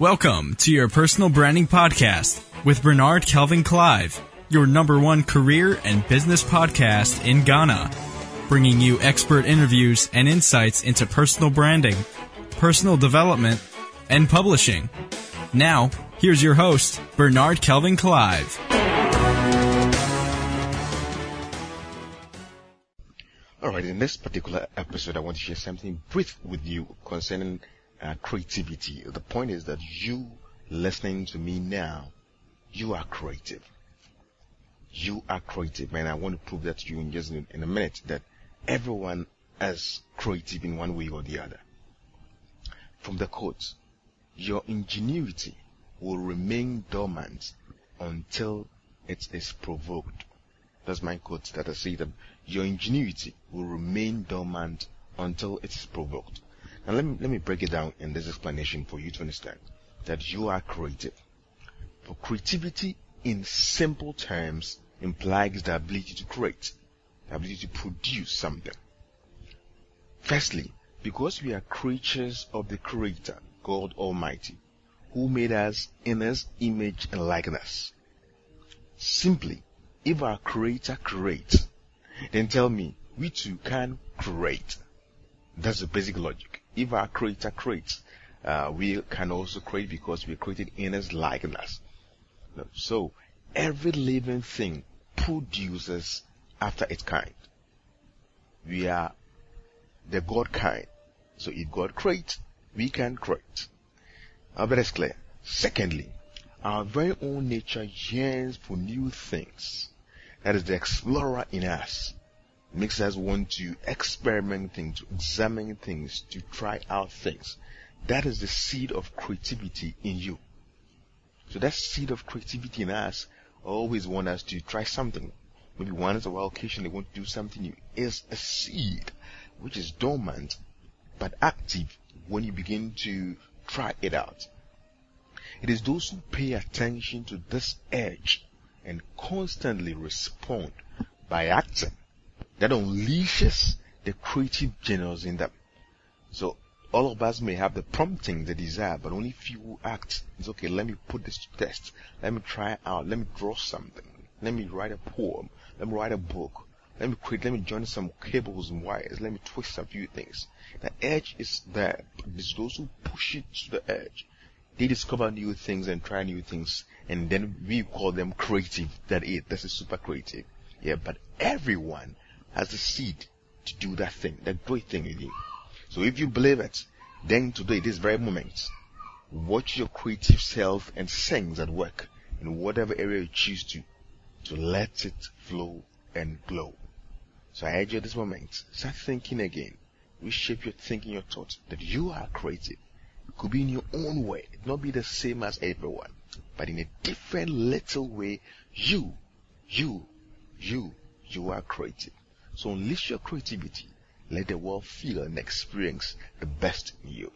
Welcome to your personal branding podcast with Bernard Kelvin Clive, your number one career and business podcast in Ghana, bringing you expert interviews and insights into personal branding, personal development, and publishing. Now, here's your host, Bernard Kelvin Clive. All right, in this particular episode, I want to share something brief with you concerning uh, creativity. The point is that you listening to me now, you are creative. You are creative, and I want to prove that to you in just in, a minute that everyone is creative in one way or the other. From the quote, your ingenuity will remain dormant until it is provoked. That's my quote that I say that your ingenuity will remain dormant until it is provoked. Now let me, let me break it down in this explanation for you to understand that you are creative. For creativity in simple terms implies the ability to create, the ability to produce something. Firstly, because we are creatures of the Creator, God Almighty, who made us in His image and likeness. Simply, if our Creator creates, then tell me, we too can create. That's the basic logic. If our Creator creates, uh, we can also create because we are created in His likeness. So, every living thing produces after its kind. We are the God kind. So if God creates, we can create. Now that is clear. Secondly, our very own nature yearns for new things. That is the explorer in us. Makes us want to experiment things, to examine things, to try out things. That is the seed of creativity in you. So that seed of creativity in us always want us to try something. Maybe once a while occasionally want to do something new. Is a seed which is dormant but active when you begin to try it out. It is those who pay attention to this edge and constantly respond by acting that unleashes the creative genius in them. So all of us may have the prompting, the desire, but only few act. It's okay, let me put this to test. Let me try out. Let me draw something. Let me write a poem. Let me write a book. Let me create, let me join some cables and wires. Let me twist a few things. The edge is there. It's those who push it to the edge. They discover new things and try new things. And then we call them creative. That is, that's a super creative. Yeah, but everyone has the seed to do that thing, that great thing in you. So if you believe it, then today, this very moment, watch your creative self and sings at work in whatever area you choose to, to let it flow and glow. So I urge you at this moment, start thinking again. Reshape your thinking, your thoughts, that you are creative. It could be in your own way. It not be the same as everyone, but in a different little way, you, you, you, you are creative. So unleash your creativity. Let the world feel and experience the best in you.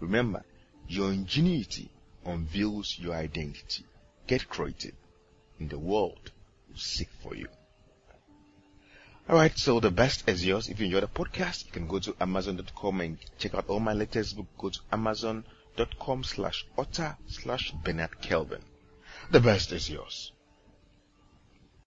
Remember, your ingenuity unveils your identity. Get creative, and the world will seek for you. Alright, so the best is yours. If you enjoy the podcast, you can go to amazon.com and check out all my latest books. Go to amazon.com slash author slash Bernard Kelvin. The best is yours.